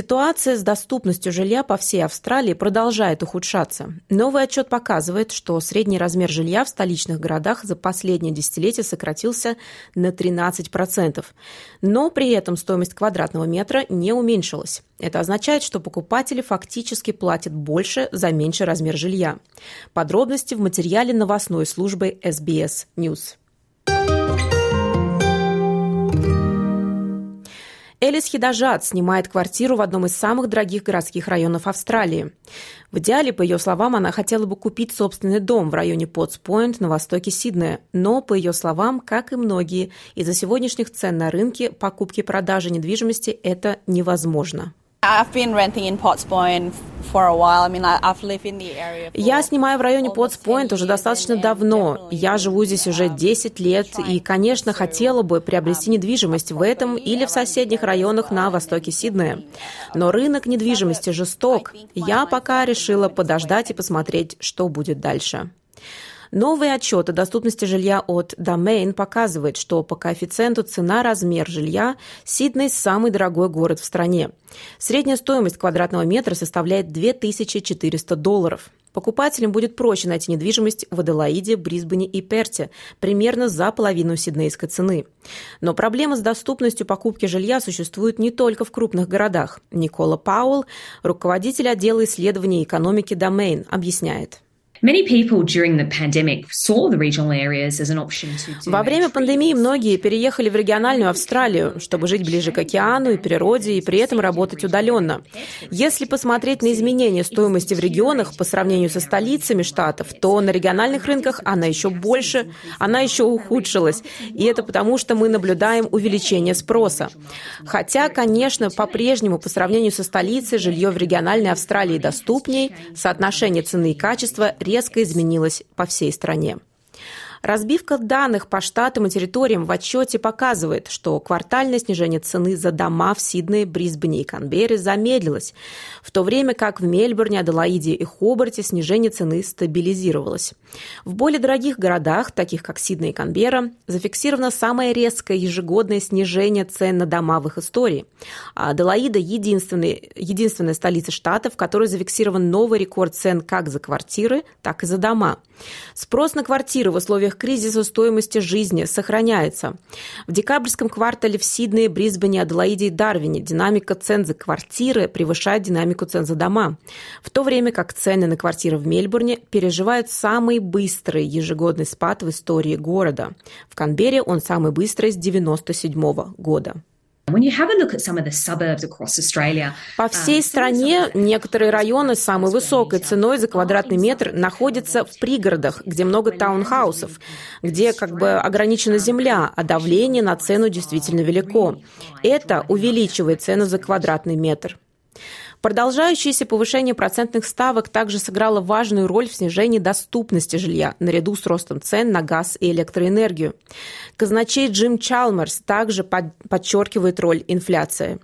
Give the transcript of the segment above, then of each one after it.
Ситуация с доступностью жилья по всей Австралии продолжает ухудшаться. Новый отчет показывает, что средний размер жилья в столичных городах за последнее десятилетие сократился на 13%. Но при этом стоимость квадратного метра не уменьшилась. Это означает, что покупатели фактически платят больше за меньший размер жилья. Подробности в материале новостной службы SBS News. Элис Хидажат снимает квартиру в одном из самых дорогих городских районов Австралии. В идеале, по ее словам, она хотела бы купить собственный дом в районе Потс-Пойнт на востоке Сиднея. Но, по ее словам, как и многие, из-за сегодняшних цен на рынке покупки-продажи недвижимости это невозможно. Я снимаю в районе Потс-Пойнт уже достаточно давно. Я живу здесь уже 10 лет и, конечно, хотела бы приобрести недвижимость в этом или в соседних районах на востоке Сиднея. Но рынок недвижимости жесток. Я пока решила подождать и посмотреть, что будет дальше. Новый отчет о доступности жилья от Domain показывает, что по коэффициенту цена-размер жилья Сидней – самый дорогой город в стране. Средняя стоимость квадратного метра составляет 2400 долларов. Покупателям будет проще найти недвижимость в Аделаиде, Брисбене и Перте, примерно за половину сиднейской цены. Но проблема с доступностью покупки жилья существует не только в крупных городах. Никола Пауэлл, руководитель отдела исследований экономики Domain, объясняет. Во время пандемии многие переехали в региональную Австралию, чтобы жить ближе к океану и природе, и при этом работать удаленно. Если посмотреть на изменения стоимости в регионах по сравнению со столицами штатов, то на региональных рынках она еще больше, она еще ухудшилась. И это потому, что мы наблюдаем увеличение спроса. Хотя, конечно, по-прежнему по сравнению со столицей жилье в региональной Австралии доступнее, соотношение цены и качества резко изменилась по всей стране. Разбивка данных по штатам и территориям в отчете показывает, что квартальное снижение цены за дома в Сиднее, Брисбене и Канберре замедлилось, в то время как в Мельбурне, Аделаиде и Хобарте снижение цены стабилизировалось. В более дорогих городах, таких как Сидней и Канберра, зафиксировано самое резкое ежегодное снижение цен на дома в их истории. А Аделаида – единственная, столица штата, в которой зафиксирован новый рекорд цен как за квартиры, так и за дома. Спрос на квартиры в условиях кризиса стоимости жизни сохраняется. В декабрьском квартале в Сиднее, Брисбене, Аделаиде и Дарвине динамика цен за квартиры превышает динамику цен за дома, в то время как цены на квартиры в Мельбурне переживают самый быстрый ежегодный спад в истории города. В Канберре он самый быстрый с 1997 года. По всей стране некоторые районы с самой высокой ценой за квадратный метр находятся в пригородах, где много таунхаусов, где как бы ограничена земля, а давление на цену действительно велико. Это увеличивает цену за квадратный метр. Продолжающееся повышение процентных ставок также сыграло важную роль в снижении доступности жилья наряду с ростом цен на газ и электроэнергию. Казначей Джим Чалмерс также подчеркивает роль инфляции.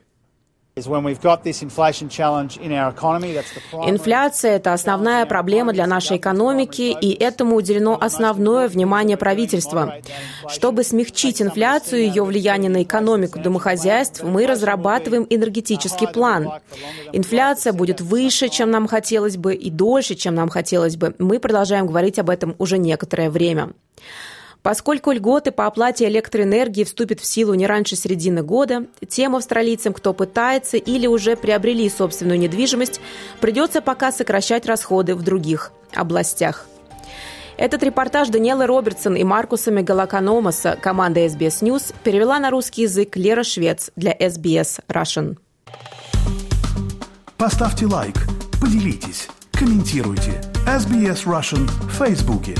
Инфляция – это основная проблема для нашей экономики, и этому уделено основное внимание правительства. Чтобы смягчить инфляцию и ее влияние на экономику домохозяйств, мы разрабатываем энергетический план. Инфляция будет выше, чем нам хотелось бы, и дольше, чем нам хотелось бы. Мы продолжаем говорить об этом уже некоторое время. Поскольку льготы по оплате электроэнергии вступят в силу не раньше середины года, тем австралийцам, кто пытается или уже приобрели собственную недвижимость, придется пока сокращать расходы в других областях. Этот репортаж Даниэлы Робертсон и Маркуса Мегалаканомаса команда SBS News перевела на русский язык Лера Швец для SBS Russian. Поставьте лайк, поделитесь, комментируйте. SBS Russian в Фейсбуке.